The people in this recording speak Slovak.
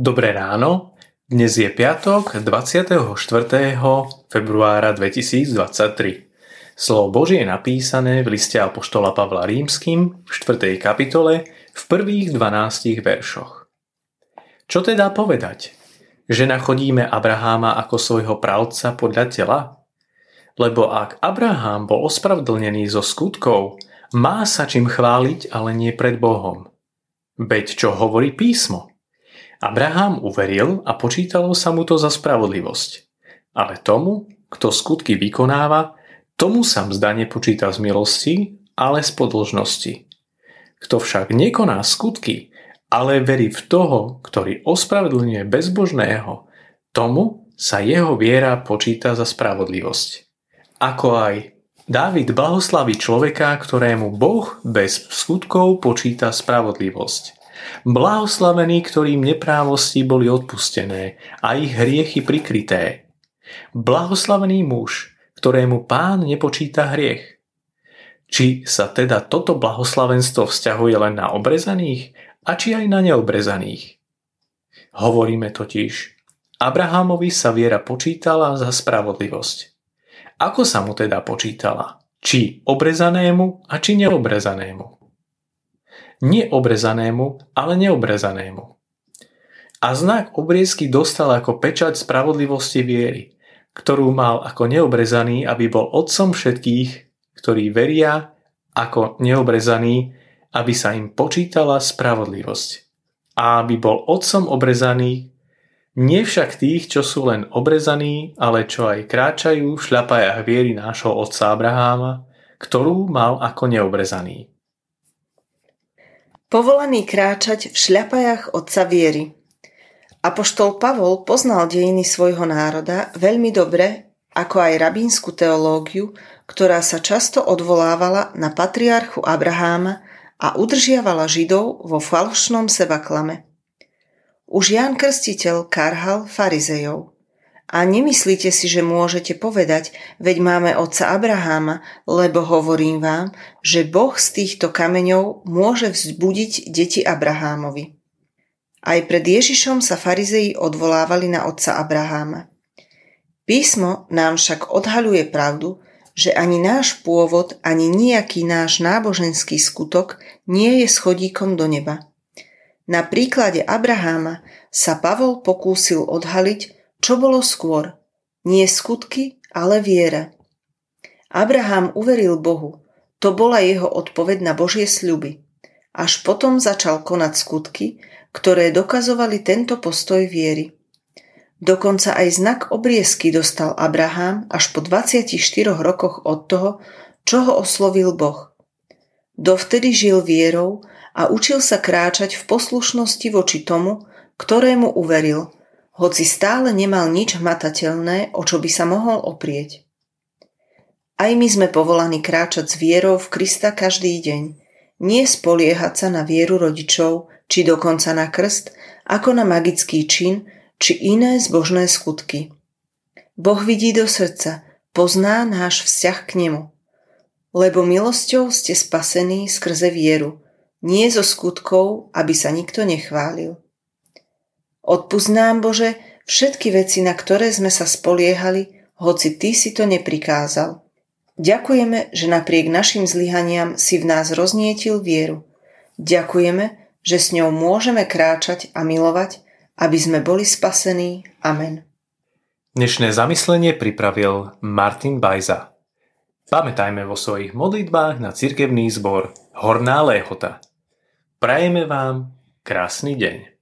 Dobré ráno, dnes je piatok 24. februára 2023. Slovo Božie je napísané v liste Apoštola Pavla Rímským v 4. kapitole v prvých 12 veršoch. Čo teda povedať? Že nachodíme Abraháma ako svojho pravca podľa tela? Lebo ak Abraham bol ospravedlnený zo skutkov, má sa čím chváliť, ale nie pred Bohom. Veď čo hovorí písmo? Abraham uveril a počítalo sa mu to za spravodlivosť. Ale tomu, kto skutky vykonáva, tomu sa mzda nepočíta z milosti, ale z podlžnosti. Kto však nekoná skutky, ale verí v toho, ktorý ospravedlňuje bezbožného, tomu sa jeho viera počíta za spravodlivosť. Ako aj Dávid blahoslaví človeka, ktorému Boh bez skutkov počíta spravodlivosť. Blahoslavení, ktorým neprávosti boli odpustené a ich hriechy prikryté. Blahoslavený muž, ktorému pán nepočíta hriech. Či sa teda toto blahoslavenstvo vzťahuje len na obrezaných a či aj na neobrezaných? Hovoríme totiž, Abrahamovi sa viera počítala za spravodlivosť. Ako sa mu teda počítala? Či obrezanému a či neobrezanému? Neobrezanému, ale neobrezanému. A znak obriezky dostal ako pečať spravodlivosti viery, ktorú mal ako neobrezaný, aby bol otcom všetkých, ktorí veria ako neobrezaný, aby sa im počítala spravodlivosť. A aby bol otcom obrezaný, nie však tých, čo sú len obrezaní, ale čo aj kráčajú v šľapajách viery nášho otca Abraháma, ktorú mal ako neobrezaný povolaný kráčať v šľapajách otca viery. Apoštol Pavol poznal dejiny svojho národa veľmi dobre, ako aj rabínsku teológiu, ktorá sa často odvolávala na patriarchu Abraháma a udržiavala Židov vo falošnom sebaklame. Už Ján Krstiteľ karhal farizejov. A nemyslíte si, že môžete povedať, veď máme otca Abraháma, lebo hovorím vám, že Boh z týchto kameňov môže vzbudiť deti Abrahámovi. Aj pred Ježišom sa farizeji odvolávali na otca Abraháma. Písmo nám však odhaľuje pravdu, že ani náš pôvod, ani nejaký náš náboženský skutok nie je schodíkom do neba. Na príklade Abraháma sa Pavol pokúsil odhaliť, čo bolo skôr? Nie skutky, ale viera. Abraham uveril Bohu. To bola jeho odpoveď na Božie sľuby. Až potom začal konať skutky, ktoré dokazovali tento postoj viery. Dokonca aj znak obriezky dostal Abraham až po 24 rokoch od toho, čo ho oslovil Boh. Dovtedy žil vierou a učil sa kráčať v poslušnosti voči tomu, ktorému uveril – hoci stále nemal nič hmatateľné, o čo by sa mohol oprieť. Aj my sme povolaní kráčať s vierou v Krista každý deň, nie spoliehať sa na vieru rodičov, či dokonca na krst, ako na magický čin, či iné zbožné skutky. Boh vidí do srdca, pozná náš vzťah k nemu. Lebo milosťou ste spasení skrze vieru, nie zo skutkov, aby sa nikto nechválil. Odpust nám, Bože, všetky veci, na ktoré sme sa spoliehali, hoci Ty si to neprikázal. Ďakujeme, že napriek našim zlyhaniam si v nás roznietil vieru. Ďakujeme, že s ňou môžeme kráčať a milovať, aby sme boli spasení. Amen. Dnešné zamyslenie pripravil Martin Bajza. Pamätajme vo svojich modlitbách na cirkevný zbor Horná Léhota. Prajeme vám krásny deň.